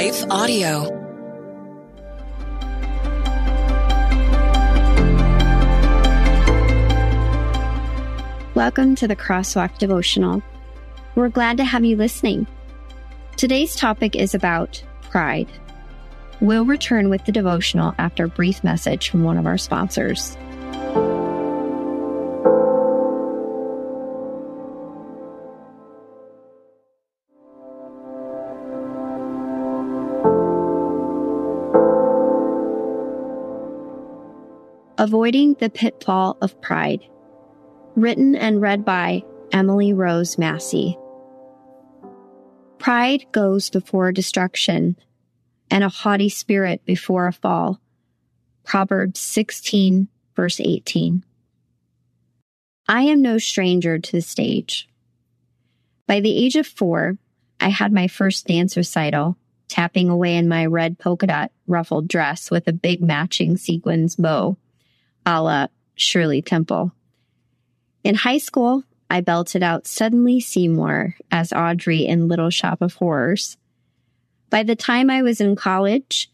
Life Audio. Welcome to the Crosswalk Devotional. We're glad to have you listening. Today's topic is about pride. We'll return with the devotional after a brief message from one of our sponsors. Avoiding the Pitfall of Pride. Written and read by Emily Rose Massey. Pride goes before destruction, and a haughty spirit before a fall. Proverbs 16, verse 18. I am no stranger to the stage. By the age of four, I had my first dance recital, tapping away in my red polka dot ruffled dress with a big matching sequins bow a la Shirley Temple. In high school, I belted out Suddenly Seymour as Audrey in Little Shop of Horrors. By the time I was in college,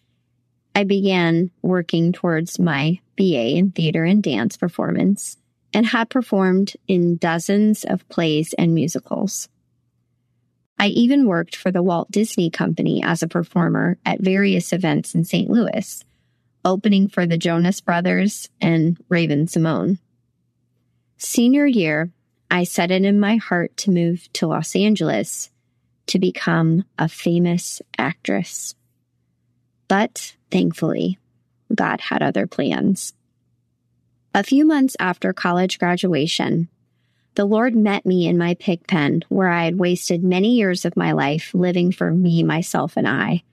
I began working towards my BA in theater and dance performance and had performed in dozens of plays and musicals. I even worked for the Walt Disney Company as a performer at various events in St. Louis, opening for the Jonas Brothers and Raven-Symoné. Senior year, I set it in my heart to move to Los Angeles to become a famous actress. But thankfully, God had other plans. A few months after college graduation, the Lord met me in my pig pen where I had wasted many years of my life living for me, myself, and I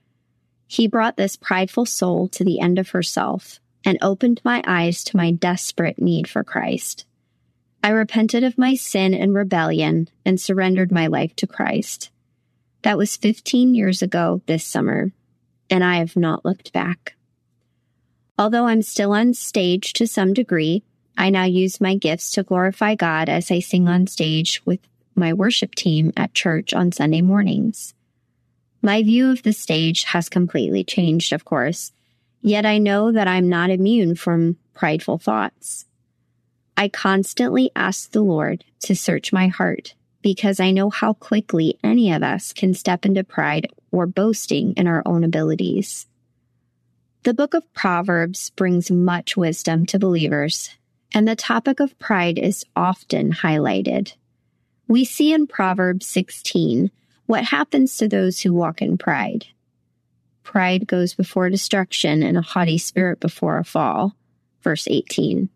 he brought this prideful soul to the end of herself and opened my eyes to my desperate need for Christ. I repented of my sin and rebellion and surrendered my life to Christ. That was 15 years ago this summer, and I have not looked back. Although I'm still on stage to some degree, I now use my gifts to glorify God as I sing on stage with my worship team at church on Sunday mornings. My view of the stage has completely changed, of course, yet I know that I'm not immune from prideful thoughts. I constantly ask the Lord to search my heart because I know how quickly any of us can step into pride or boasting in our own abilities. The book of Proverbs brings much wisdom to believers, and the topic of pride is often highlighted. We see in Proverbs 16 what happens to those who walk in pride? Pride goes before destruction and a haughty spirit before a fall. Verse 18.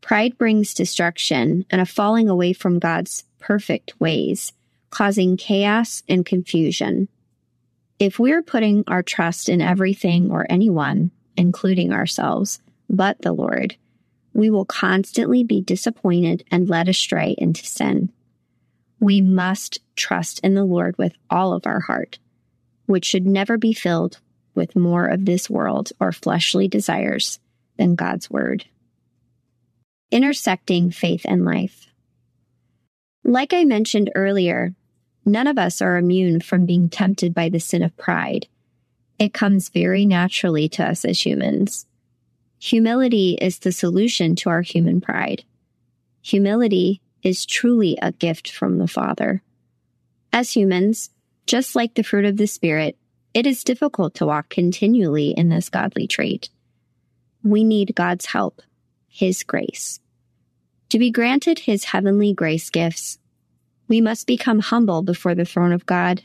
Pride brings destruction and a falling away from God's perfect ways, causing chaos and confusion. If we're putting our trust in everything or anyone, including ourselves, but the Lord, we will constantly be disappointed and led astray into sin we must trust in the Lord with all of our heart, which should never be filled with more of this world or fleshly desires than God's word. Intersecting faith and life. Like I mentioned earlier, none of us are immune from being tempted by the sin of pride. It comes very naturally to us as humans. Humility is the solution to our human pride. Humility is truly a gift from the Father. As humans, just like the fruit of the Spirit, it is difficult to walk continually in this godly trait. We need God's help, His grace. To be granted His heavenly grace gifts, we must become humble before the throne of God.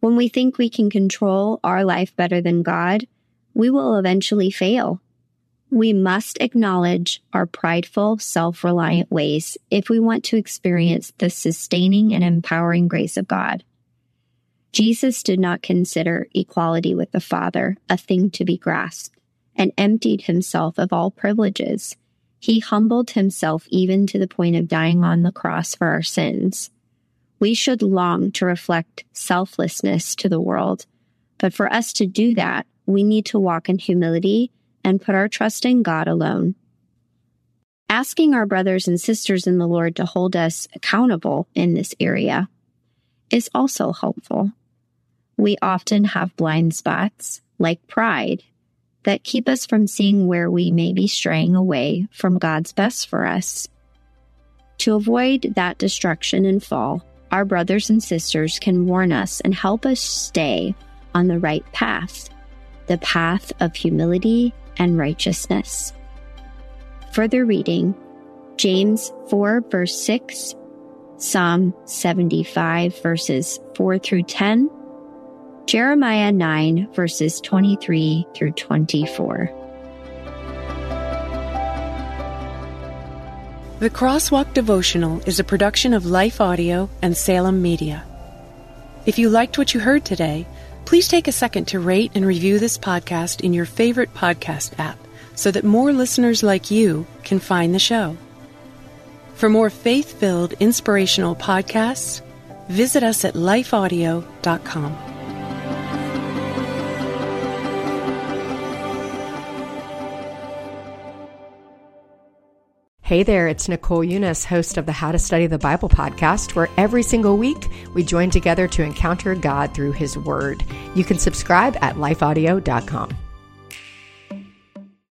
When we think we can control our life better than God, we will eventually fail we must acknowledge our prideful, self reliant ways if we want to experience the sustaining and empowering grace of God. Jesus did not consider equality with the Father a thing to be grasped and emptied himself of all privileges. He humbled himself even to the point of dying on the cross for our sins. We should long to reflect selflessness to the world, but for us to do that, we need to walk in humility and put our trust in God alone. Asking our brothers and sisters in the Lord to hold us accountable in this area is also helpful. we often have blind spots, like pride, that keep us from seeing where we may be straying away from God's best for us. To avoid that destruction and fall, our brothers and sisters can warn us and help us stay on the right path, the path of humility and righteousness. Further reading James 4, verse 6, Psalm 75, verses 4 through 10, Jeremiah 9, verses 23 through 24. The Crosswalk Devotional is a production of Life Audio and Salem Media. If you liked what you heard today, please take a second to rate and review this podcast in your favorite podcast app so that more listeners like you can find the show. For more faith filled, inspirational podcasts, visit us at lifeaudio.com. Hey there, it's Nicole Unice, host of the How to Study the Bible podcast, where every single week we join together to encounter God through His Word. You can subscribe at lifeaudio.com.